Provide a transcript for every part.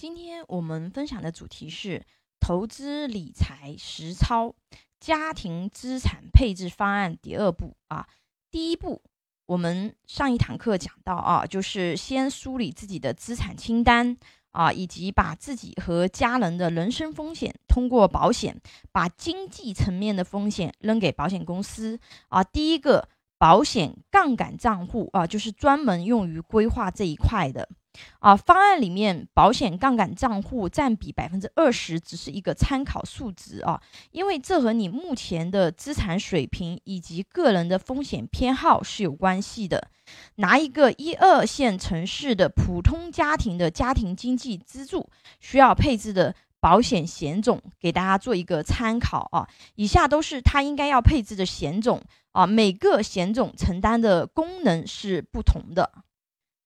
今天我们分享的主题是投资理财实操家庭资产配置方案第二步啊。第一步，我们上一堂课讲到啊，就是先梳理自己的资产清单啊，以及把自己和家人的人身风险通过保险，把经济层面的风险扔给保险公司啊。第一个保险杠杆账户啊，就是专门用于规划这一块的。啊，方案里面保险杠杆账户占比百分之二十，只是一个参考数值啊，因为这和你目前的资产水平以及个人的风险偏好是有关系的。拿一个一二线城市的普通家庭的家庭经济支柱需要配置的保险险种，给大家做一个参考啊。以下都是他应该要配置的险种啊，每个险种承担的功能是不同的。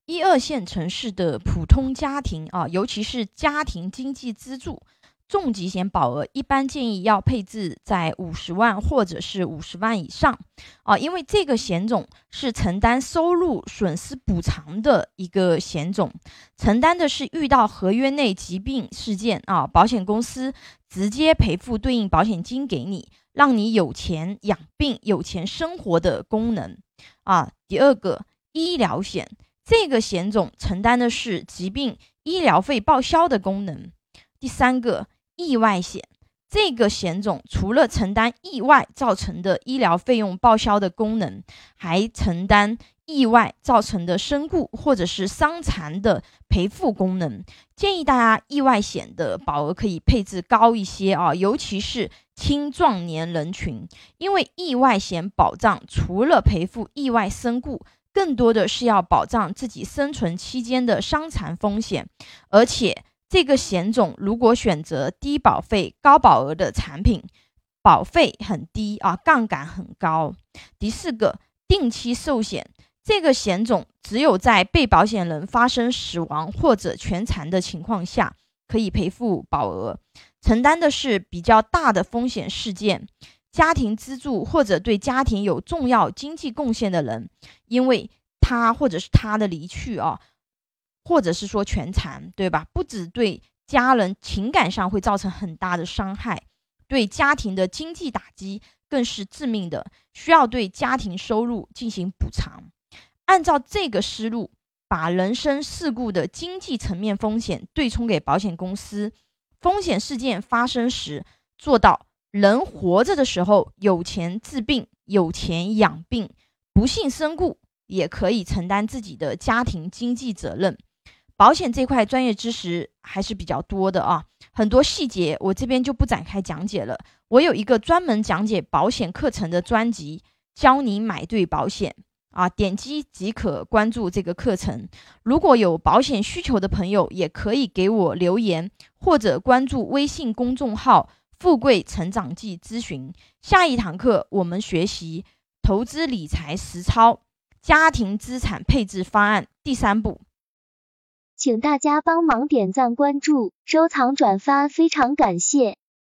一二线城市的普通家庭啊，尤其是家庭经济支柱，重疾险保额一般建议要配置在五十万或者是五十万以上啊，因为这个险种是承担收入损失补偿的一个险种，承担的是遇到合约内疾病事件啊，保险公司直接赔付对应保险金给你，让你有钱养病、有钱生活的功能啊。第二个医疗险。这个险种承担的是疾病医疗费报销的功能。第三个意外险，这个险种除了承担意外造成的医疗费用报销的功能，还承担意外造成的身故或者是伤残的赔付功能。建议大家意外险的保额可以配置高一些啊，尤其是青壮年人群，因为意外险保障除了赔付意外身故。更多的是要保障自己生存期间的伤残风险，而且这个险种如果选择低保费高保额的产品，保费很低啊，杠杆很高。第四个，定期寿险，这个险种只有在被保险人发生死亡或者全残的情况下可以赔付保额，承担的是比较大的风险事件。家庭支柱或者对家庭有重要经济贡献的人，因为他或者是他的离去啊，或者是说全残，对吧？不止对家人情感上会造成很大的伤害，对家庭的经济打击更是致命的，需要对家庭收入进行补偿。按照这个思路，把人身事故的经济层面风险对冲给保险公司，风险事件发生时做到。人活着的时候有钱治病，有钱养病，不幸身故也可以承担自己的家庭经济责任。保险这块专业知识还是比较多的啊，很多细节我这边就不展开讲解了。我有一个专门讲解保险课程的专辑，教你买对保险啊，点击即可关注这个课程。如果有保险需求的朋友，也可以给我留言或者关注微信公众号。富贵成长记咨询，下一堂课我们学习投资理财实操家庭资产配置方案第三步，请大家帮忙点赞、关注、收藏、转发，非常感谢。